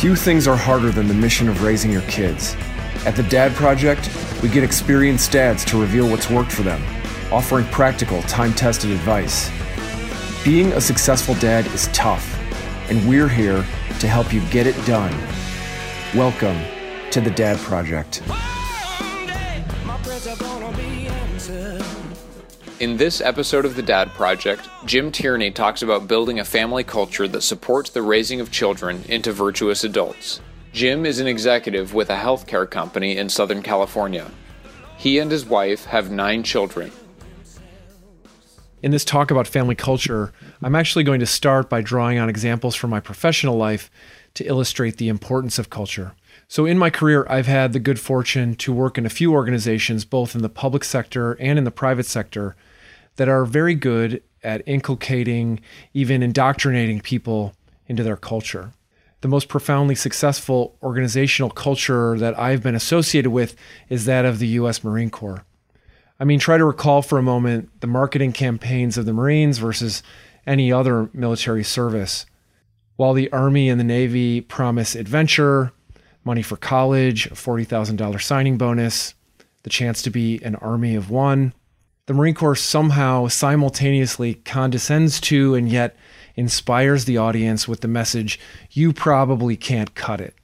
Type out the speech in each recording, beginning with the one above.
Few things are harder than the mission of raising your kids. At the Dad Project, we get experienced dads to reveal what's worked for them, offering practical, time tested advice. Being a successful dad is tough, and we're here to help you get it done. Welcome to the Dad Project. In this episode of The Dad Project, Jim Tierney talks about building a family culture that supports the raising of children into virtuous adults. Jim is an executive with a healthcare company in Southern California. He and his wife have nine children. In this talk about family culture, I'm actually going to start by drawing on examples from my professional life to illustrate the importance of culture. So, in my career, I've had the good fortune to work in a few organizations, both in the public sector and in the private sector, that are very good at inculcating, even indoctrinating people into their culture. The most profoundly successful organizational culture that I've been associated with is that of the US Marine Corps. I mean, try to recall for a moment the marketing campaigns of the Marines versus any other military service. While the Army and the Navy promise adventure, money for college, a $40,000 signing bonus, the chance to be an army of one, the Marine Corps somehow simultaneously condescends to and yet inspires the audience with the message, you probably can't cut it.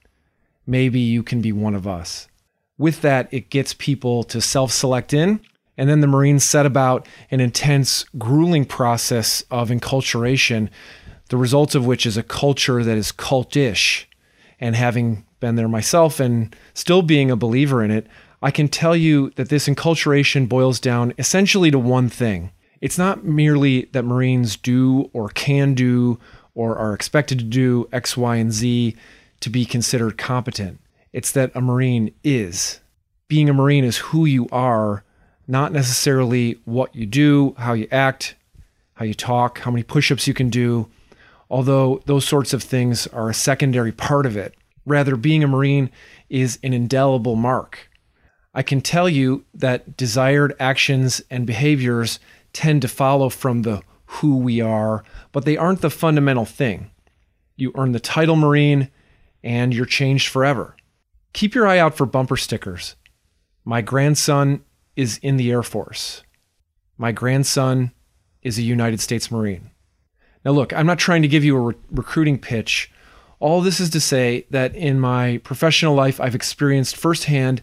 Maybe you can be one of us. With that, it gets people to self select in, and then the Marines set about an intense, grueling process of enculturation, the result of which is a culture that is cultish. And having been there myself and still being a believer in it, I can tell you that this enculturation boils down essentially to one thing. It's not merely that Marines do or can do or are expected to do X, Y, and Z to be considered competent. It's that a Marine is. Being a Marine is who you are, not necessarily what you do, how you act, how you talk, how many push ups you can do, although those sorts of things are a secondary part of it. Rather, being a Marine is an indelible mark. I can tell you that desired actions and behaviors tend to follow from the who we are, but they aren't the fundamental thing. You earn the title Marine and you're changed forever. Keep your eye out for bumper stickers. My grandson is in the Air Force. My grandson is a United States Marine. Now, look, I'm not trying to give you a re- recruiting pitch. All this is to say that in my professional life, I've experienced firsthand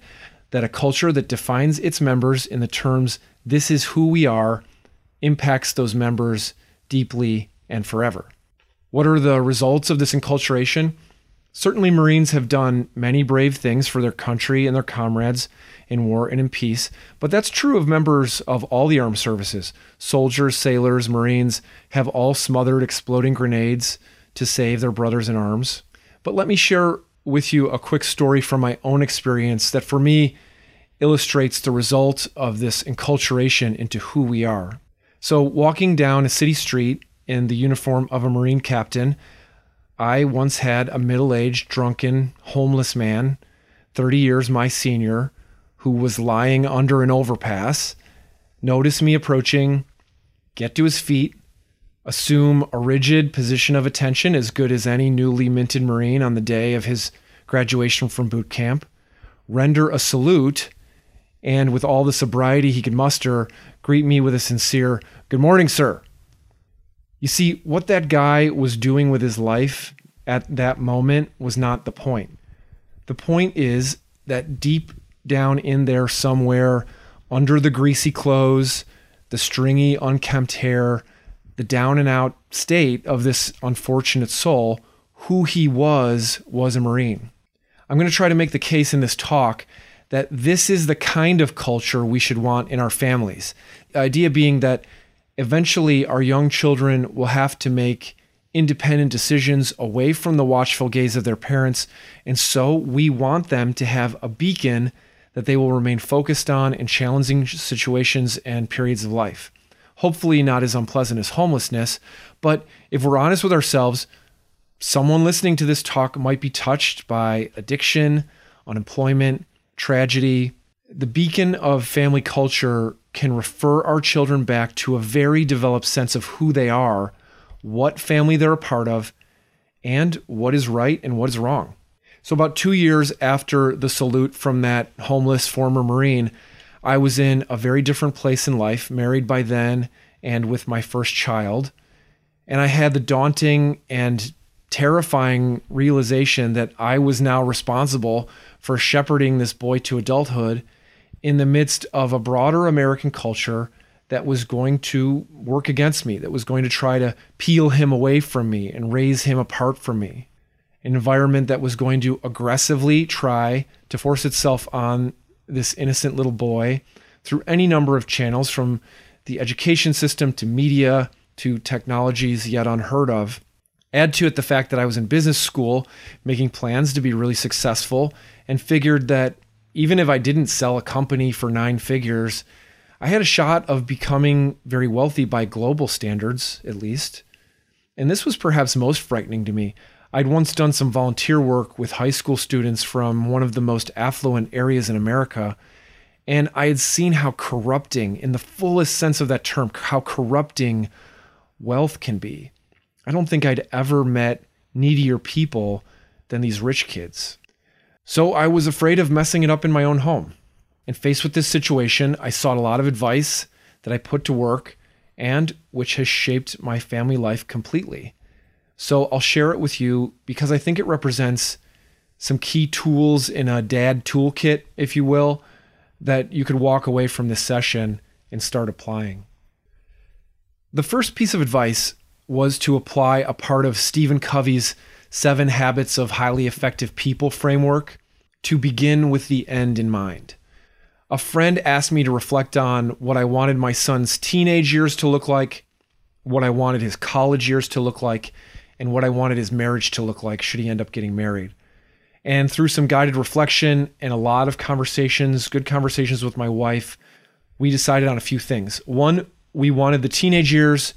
that a culture that defines its members in the terms, this is who we are, impacts those members deeply and forever. What are the results of this enculturation? Certainly, Marines have done many brave things for their country and their comrades in war and in peace, but that's true of members of all the armed services. Soldiers, sailors, Marines have all smothered exploding grenades to save their brothers in arms. But let me share with you a quick story from my own experience that for me illustrates the result of this enculturation into who we are. So, walking down a city street in the uniform of a Marine captain, I once had a middle aged, drunken, homeless man, 30 years my senior, who was lying under an overpass, notice me approaching, get to his feet, assume a rigid position of attention as good as any newly minted Marine on the day of his graduation from boot camp, render a salute, and with all the sobriety he could muster, greet me with a sincere, Good morning, sir. You see, what that guy was doing with his life at that moment was not the point. The point is that deep down in there, somewhere under the greasy clothes, the stringy, unkempt hair, the down and out state of this unfortunate soul, who he was was a Marine. I'm going to try to make the case in this talk that this is the kind of culture we should want in our families. The idea being that eventually our young children will have to make independent decisions away from the watchful gaze of their parents. And so we want them to have a beacon that they will remain focused on in challenging situations and periods of life hopefully not as unpleasant as homelessness. But if we're honest with ourselves, someone listening to this talk might be touched by addiction, unemployment, tragedy. The beacon of family culture can refer our children back to a very developed sense of who they are, what family they're a part of, and what is right and what is wrong. So, about two years after the salute from that homeless former Marine, I was in a very different place in life, married by then and with my first child. And I had the daunting and terrifying realization that I was now responsible for shepherding this boy to adulthood in the midst of a broader American culture that was going to work against me, that was going to try to peel him away from me and raise him apart from me an environment that was going to aggressively try to force itself on this innocent little boy through any number of channels from the education system to media to technologies yet unheard of. Add to it the fact that I was in business school making plans to be really successful and figured that even if I didn't sell a company for nine figures, I had a shot of becoming very wealthy by global standards, at least. And this was perhaps most frightening to me. I'd once done some volunteer work with high school students from one of the most affluent areas in America, and I had seen how corrupting, in the fullest sense of that term, how corrupting wealth can be. I don't think I'd ever met needier people than these rich kids. So I was afraid of messing it up in my own home. And faced with this situation, I sought a lot of advice that I put to work and which has shaped my family life completely. So I'll share it with you because I think it represents some key tools in a dad toolkit, if you will, that you could walk away from this session and start applying. The first piece of advice was to apply a part of Stephen Covey's Seven Habits of Highly Effective People framework to begin with the end in mind. A friend asked me to reflect on what I wanted my son's teenage years to look like, what I wanted his college years to look like, and what I wanted his marriage to look like should he end up getting married. And through some guided reflection and a lot of conversations, good conversations with my wife, we decided on a few things. One, we wanted the teenage years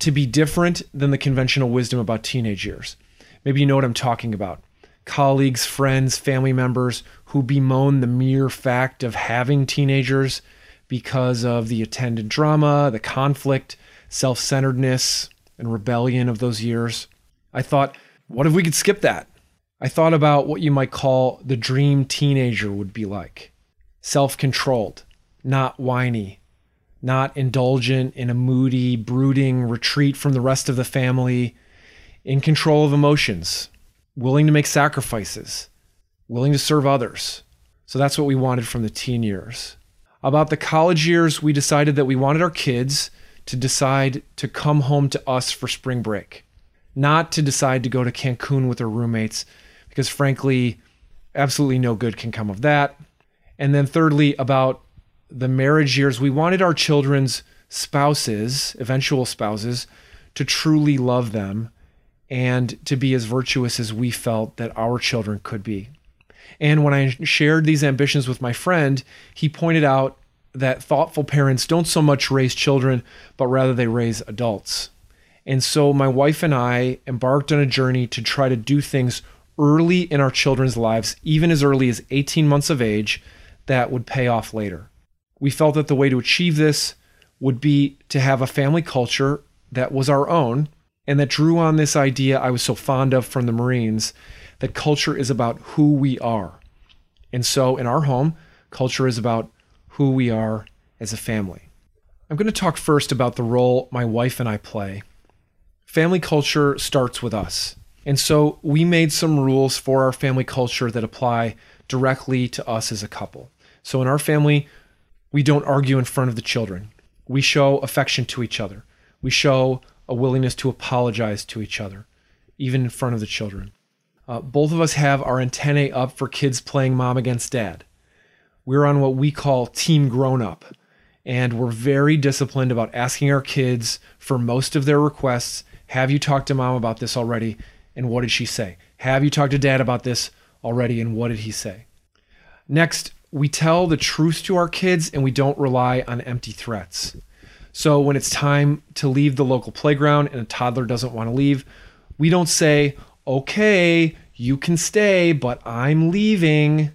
to be different than the conventional wisdom about teenage years. Maybe you know what I'm talking about. Colleagues, friends, family members who bemoan the mere fact of having teenagers because of the attendant drama, the conflict, self centeredness, and rebellion of those years. I thought, what if we could skip that? I thought about what you might call the dream teenager would be like self controlled, not whiny, not indulgent in a moody, brooding retreat from the rest of the family, in control of emotions, willing to make sacrifices, willing to serve others. So that's what we wanted from the teen years. About the college years, we decided that we wanted our kids to decide to come home to us for spring break not to decide to go to Cancun with their roommates, because frankly, absolutely no good can come of that. And then, thirdly, about the marriage years, we wanted our children's spouses, eventual spouses, to truly love them and to be as virtuous as we felt that our children could be. And when I shared these ambitions with my friend, he pointed out that thoughtful parents don't so much raise children, but rather they raise adults. And so my wife and I embarked on a journey to try to do things early in our children's lives, even as early as 18 months of age, that would pay off later. We felt that the way to achieve this would be to have a family culture that was our own and that drew on this idea I was so fond of from the Marines that culture is about who we are. And so in our home, culture is about who we are as a family. I'm going to talk first about the role my wife and I play family culture starts with us. And so we made some rules for our family culture that apply directly to us as a couple. So in our family, we don't argue in front of the children. We show affection to each other. We show a willingness to apologize to each other, even in front of the children. Uh, both of us have our antennae up for kids playing mom against dad. We're on what we call team grown up, and we're very disciplined about asking our kids for most of their requests have you talked to mom about this already? And what did she say? Have you talked to dad about this already? And what did he say? Next, we tell the truth to our kids and we don't rely on empty threats. So when it's time to leave the local playground and a toddler doesn't want to leave, we don't say, okay, you can stay, but I'm leaving.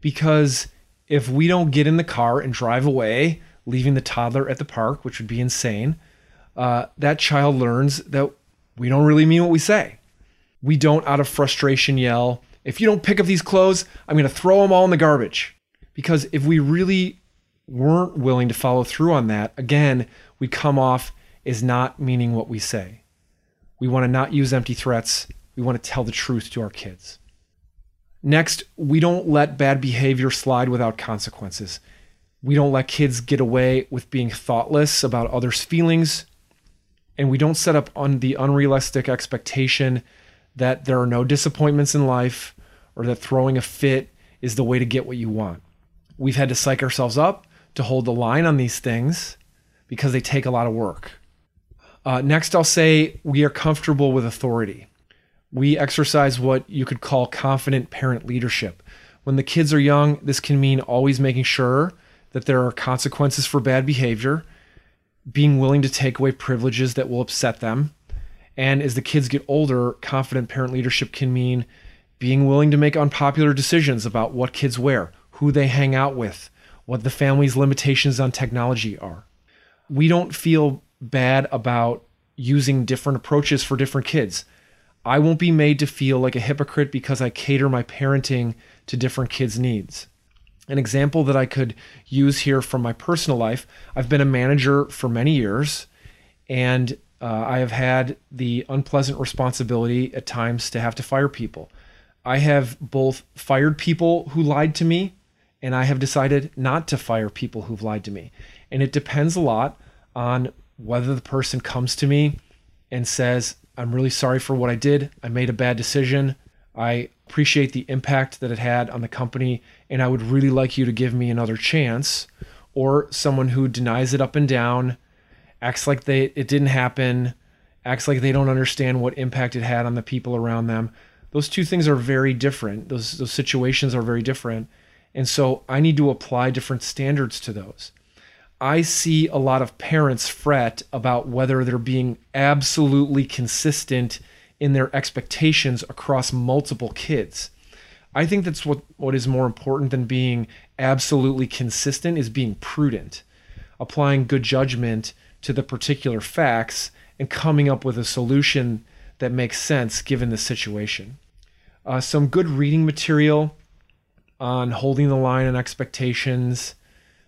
Because if we don't get in the car and drive away, leaving the toddler at the park, which would be insane, uh, that child learns that we don't really mean what we say. We don't, out of frustration, yell, if you don't pick up these clothes, I'm going to throw them all in the garbage. Because if we really weren't willing to follow through on that, again, we come off as not meaning what we say. We want to not use empty threats. We want to tell the truth to our kids. Next, we don't let bad behavior slide without consequences. We don't let kids get away with being thoughtless about others' feelings. And we don't set up on the unrealistic expectation that there are no disappointments in life or that throwing a fit is the way to get what you want. We've had to psych ourselves up to hold the line on these things because they take a lot of work. Uh, next, I'll say we are comfortable with authority. We exercise what you could call confident parent leadership. When the kids are young, this can mean always making sure that there are consequences for bad behavior, being willing to take away privileges that will upset them. And as the kids get older, confident parent leadership can mean being willing to make unpopular decisions about what kids wear, who they hang out with, what the family's limitations on technology are. We don't feel bad about using different approaches for different kids. I won't be made to feel like a hypocrite because I cater my parenting to different kids' needs. An example that I could use here from my personal life I've been a manager for many years, and uh, I have had the unpleasant responsibility at times to have to fire people. I have both fired people who lied to me, and I have decided not to fire people who've lied to me. And it depends a lot on whether the person comes to me and says, I'm really sorry for what I did. I made a bad decision. I appreciate the impact that it had on the company, and I would really like you to give me another chance. Or someone who denies it up and down, acts like they it didn't happen, acts like they don't understand what impact it had on the people around them. Those two things are very different. Those those situations are very different. And so I need to apply different standards to those. I see a lot of parents fret about whether they're being absolutely consistent in their expectations across multiple kids. I think that's what, what is more important than being absolutely consistent is being prudent, applying good judgment to the particular facts and coming up with a solution that makes sense given the situation. Uh, some good reading material on holding the line on expectations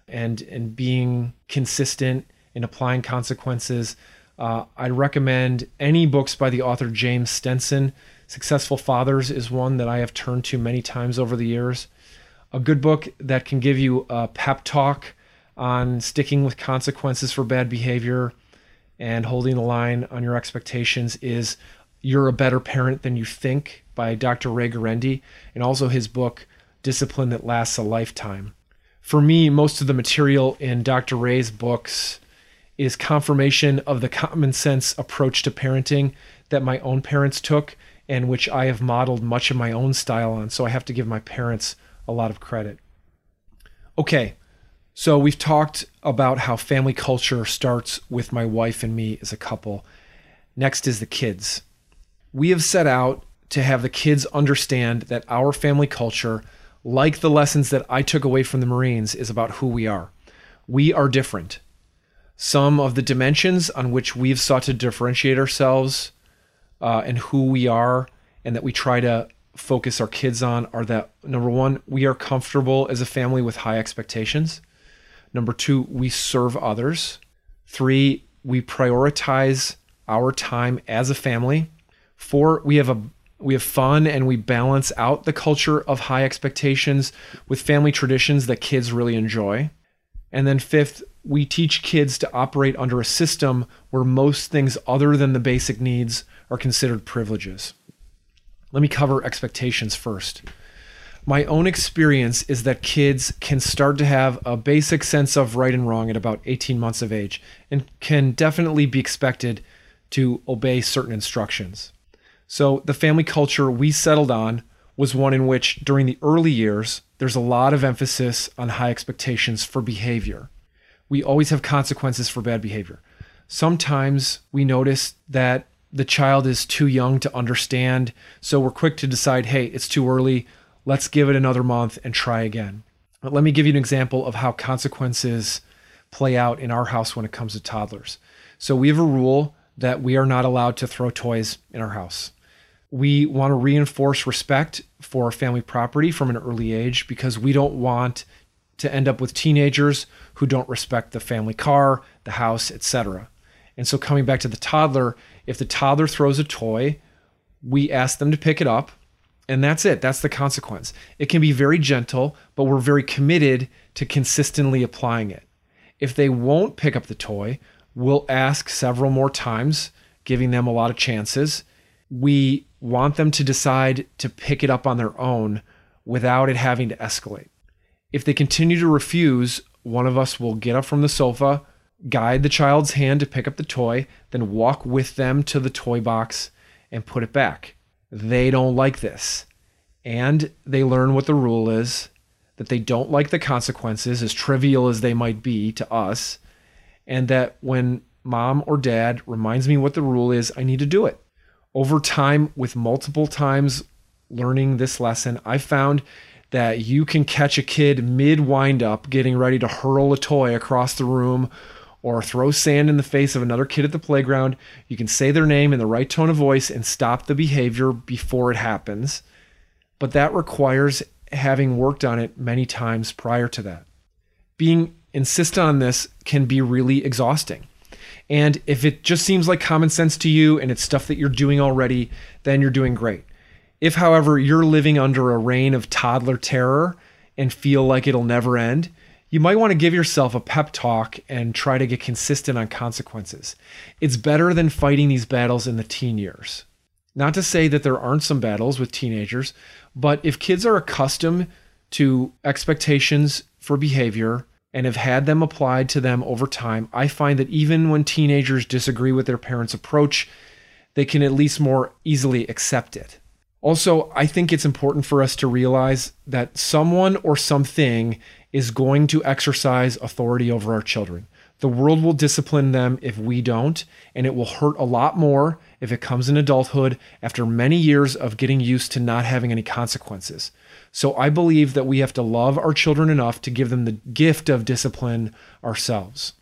and and being consistent in applying consequences. Uh, I recommend any books by the author James Stenson. Successful Fathers is one that I have turned to many times over the years. A good book that can give you a pep talk on sticking with consequences for bad behavior and holding the line on your expectations is You're a Better Parent Than You Think by Dr. Ray Guarendi, and also his book Discipline That Lasts a Lifetime for me, most of the material in Dr. Ray's books is confirmation of the common sense approach to parenting that my own parents took and which I have modeled much of my own style on. So I have to give my parents a lot of credit. Okay, so we've talked about how family culture starts with my wife and me as a couple. Next is the kids. We have set out to have the kids understand that our family culture like the lessons that I took away from the Marines, is about who we are. We are different. Some of the dimensions on which we've sought to differentiate ourselves uh, and who we are, and that we try to focus our kids on, are that number one, we are comfortable as a family with high expectations. Number two, we serve others. Three, we prioritize our time as a family. Four, we have a we have fun and we balance out the culture of high expectations with family traditions that kids really enjoy. And then, fifth, we teach kids to operate under a system where most things other than the basic needs are considered privileges. Let me cover expectations first. My own experience is that kids can start to have a basic sense of right and wrong at about 18 months of age and can definitely be expected to obey certain instructions. So the family culture we settled on was one in which, during the early years, there's a lot of emphasis on high expectations for behavior. We always have consequences for bad behavior. Sometimes we notice that the child is too young to understand, so we're quick to decide, hey, it's too early, let's give it another month and try again. But let me give you an example of how consequences play out in our house when it comes to toddlers. So we have a rule that we are not allowed to throw toys in our house We want to reinforce respect for family property from an early age because we don't want to end up with teenagers who don't respect the family car, the house, etc. And so coming back to the toddler, if the toddler throws a toy, we ask them to pick it up and that's it. That's the consequence. It can be very gentle, but we're very committed to consistently applying it. If they won't pick up the toy, we'll ask several more times, giving them a lot of chances. We want them to decide to pick it up on their own without it having to escalate. If they continue to refuse, one of us will get up from the sofa, guide the child's hand to pick up the toy, then walk with them to the toy box and put it back they don't like this. And they learn what the rule is, that they don't like the consequences, as trivial as they might be to us, and that when mom or dad reminds me what the rule is, I need to do it. Over time, with multiple times learning this lesson, I found that you can catch a kid mid wind up getting ready to hurl a toy across the room or throw sand in the face of another kid at the playground. You can say their name in the right tone of voice and stop the behavior before it happens. But that requires having worked on it many times prior to that. Being insistent on this can be really exhausting. And if it just seems like common sense to you and it's stuff that you're doing already, then you're doing great. If, however, you're living under a reign of toddler terror and feel like it'll never end, you might want to give yourself a pep talk and try to get consistent on consequences. It's better than fighting these battles in the teen years. Not to say that there aren't some battles with teenagers, but if kids are accustomed to expectations for behavior and have had them applied to them over time, I find that even when teenagers disagree with their parents' approach, they can at least more easily accept it. Also, I think it's important for us to realize that someone or something is going to exercise authority over our children. The world will discipline them if we don't, and it will hurt a lot more if it comes in adulthood after many years of getting used to not having any consequences. So I believe that we have to love our children enough to give them the gift of discipline ourselves.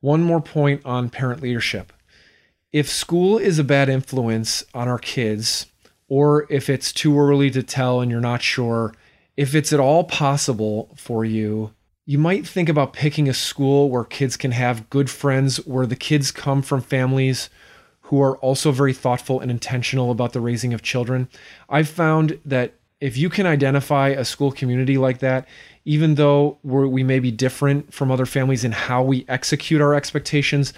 One more point on parent leadership. If school is a bad influence on our kids, or if it's too early to tell and you're not sure, if it's at all possible for you, you might think about picking a school where kids can have good friends, where the kids come from families who are also very thoughtful and intentional about the raising of children. I've found that if you can identify a school community like that, even though we may be different from other families in how we execute our expectations,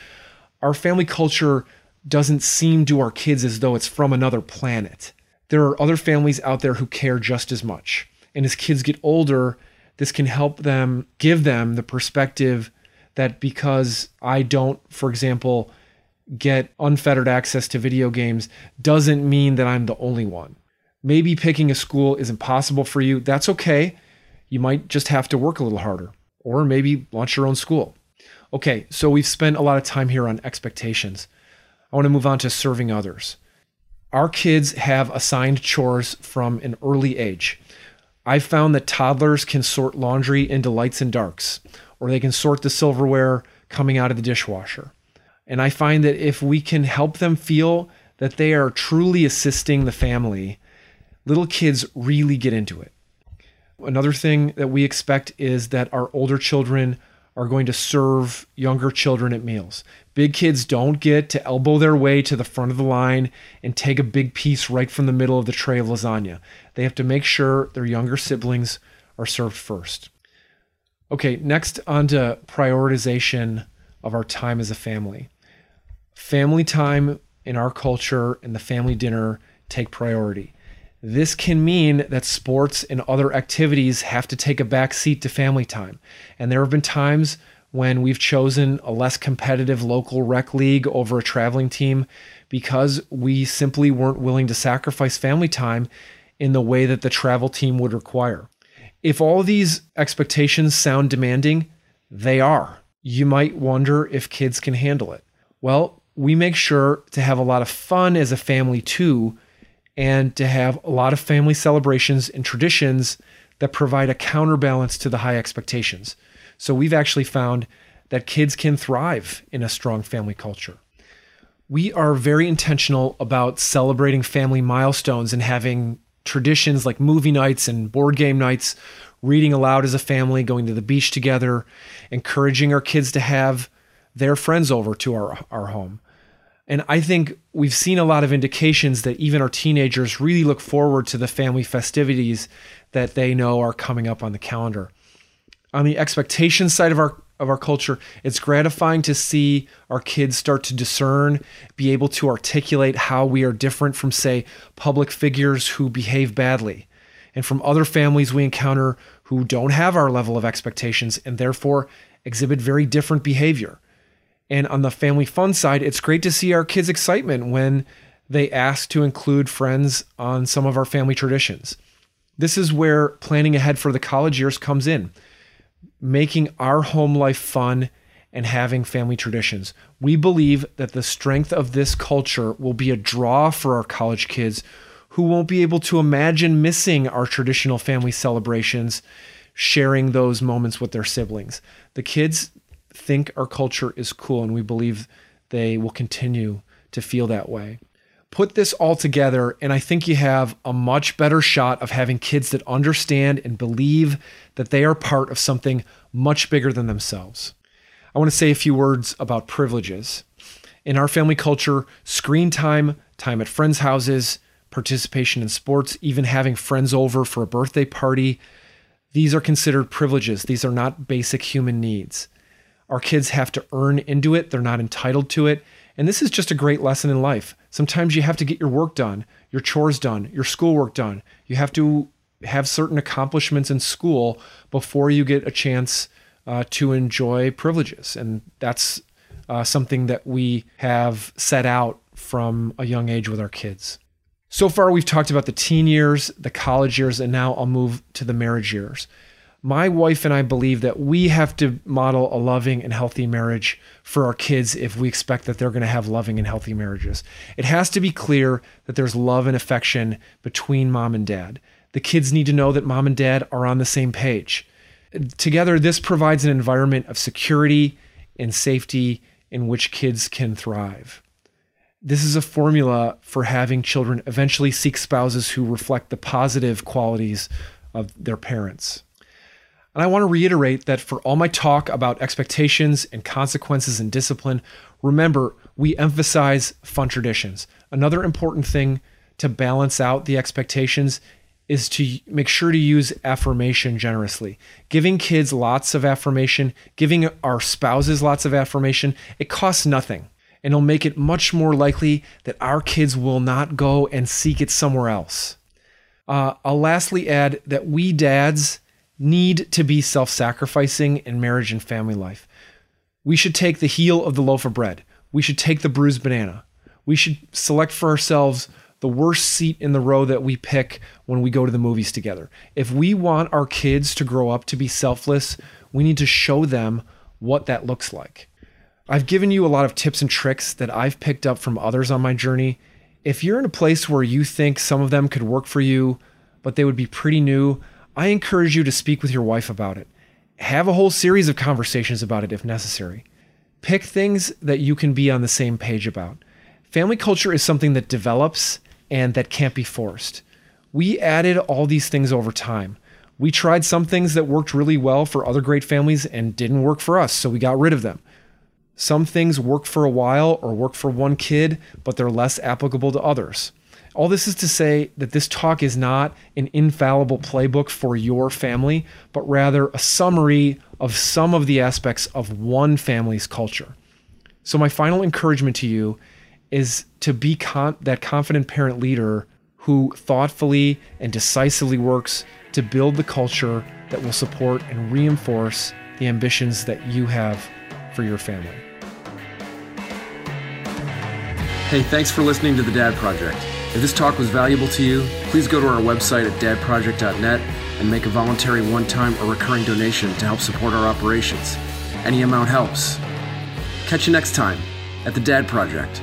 our family culture doesn't seem to our kids as though it's from another planet. There are other families out there who care just as much. And as kids get older, this can help them give them the perspective that because I don't, for example, get unfettered access to video games doesn't mean that I'm the only one. Maybe picking a school is impossible for you. That's okay. You might just have to work a little harder or maybe launch your own school. Okay, so we've spent a lot of time here on expectations. I want to move on to serving others. Our kids have assigned chores from an early age. I've found that toddlers can sort laundry into lights and darks, or they can sort the silverware coming out of the dishwasher. And I find that if we can help them feel that they are truly assisting the family, little kids really get into it. Another thing that we expect is that our older children are going to serve younger children at meals. Big kids don't get to elbow their way to the front of the line and take a big piece right from the middle of the tray of lasagna. They have to make sure their younger siblings are served first. Okay, next on to prioritization of our time as a family. Family time in our culture and the family dinner take priority. This can mean that sports and other activities have to take a back seat to family time. And there have been times when we've chosen a less competitive local rec league over a traveling team because we simply weren't willing to sacrifice family time in the way that the travel team would require. If all these expectations sound demanding, they are. You might wonder if kids can handle it. Well, we make sure to have a lot of fun as a family too and to have a lot of family celebrations and traditions that provide a counterbalance to the high expectations. So we've actually found that kids can thrive in a strong family culture. We are very intentional about celebrating family milestones and having traditions like movie nights and board game nights, reading aloud as a family, going to the beach together, encouraging our kids to have their friends over to our, our home. And I think we've seen a lot of indications that even our teenagers really look forward to the family festivities that they know are coming up on the calendar. On the expectation side of our of our culture, it's gratifying to see our kids start to discern, be able to articulate how we are different from say public figures who behave badly and from other families we encounter who don't have our level of expectations and therefore exhibit very different behavior. And on the family fun side, it's great to see our kids' excitement when they ask to include friends on some of our family traditions. This is where planning ahead for the college years comes in, making our home life fun and having family traditions. We believe that the strength of this culture will be a draw for our college kids who won't be able to imagine missing our traditional family celebrations, sharing those moments with their siblings. The kids think our culture is cool, and we believe they will continue to feel that way. Put this all together, and I think you have a much better shot of having kids that understand and believe that they are part of something much bigger than themselves. I want to say a few words about privileges. In our family culture, screen time, time at friends' houses, participation in sports, even having friends over for a birthday party, these are considered privileges. These are not basic human needs. Our kids have to earn into it, they're not entitled to it. And this is just a great lesson in life. Sometimes you have to get your work done, your chores done, your schoolwork done. You have to have certain accomplishments in school before you get a chance uh, to enjoy privileges. And that's uh, something that we have set out from a young age with our kids. So far, we've talked about the teen years, the college years, and now I'll move to the marriage years my wife and I believe that we have to model a loving and healthy marriage for our kids if we expect that they're going to have loving and healthy marriages. It has to be clear that there's love and affection between mom and dad. The kids need to know that mom and dad are on the same page. Together, this provides an environment of security and safety in which kids can thrive. This is a formula for having children eventually seek spouses who reflect the positive qualities of their parents. And I want to reiterate that for all my talk about expectations and consequences and discipline, remember we emphasize fun traditions. Another important thing to balance out the expectations is to make sure to use affirmation generously. Giving kids lots of affirmation, giving our spouses lots of affirmation, it costs nothing. And it'll make it much more likely that our kids will not go and seek it somewhere else. Uh, I'll lastly add that we dads need to be self sacrificing in marriage and family life. We should take the heel of the loaf of bread. We should take the bruised banana. We should select for ourselves the worst seat in the row that we pick when we go to the movies together. If we want our kids to grow up to be selfless, we need to show them what that looks like. I've given you a lot of tips and tricks that I've picked up from others on my journey. If you're in a place where you think some of them could work for you, but they would be pretty new, I encourage you to speak with your wife about it. Have a whole series of conversations about it if necessary. Pick things that you can be on the same page about. Family culture is something that develops and that can't be forced. We added all these things over time. We tried some things that worked really well for other great families and didn't work for us, so we got rid of them. Some things work for a while or work for one kid, but they're less applicable to others. All this is to say that this talk is not an infallible playbook for your family, but rather a summary of some of the aspects of one family's culture. So, my final encouragement to you is to be con- that confident parent leader who thoughtfully and decisively works to build the culture that will support and reinforce the ambitions that you have for your family. Hey, thanks for listening to the Dad Project. If this talk was valuable to you, please go to our website at dadproject.net and make a voluntary one time or recurring donation to help support our operations. Any amount helps. Catch you next time at the Dad Project.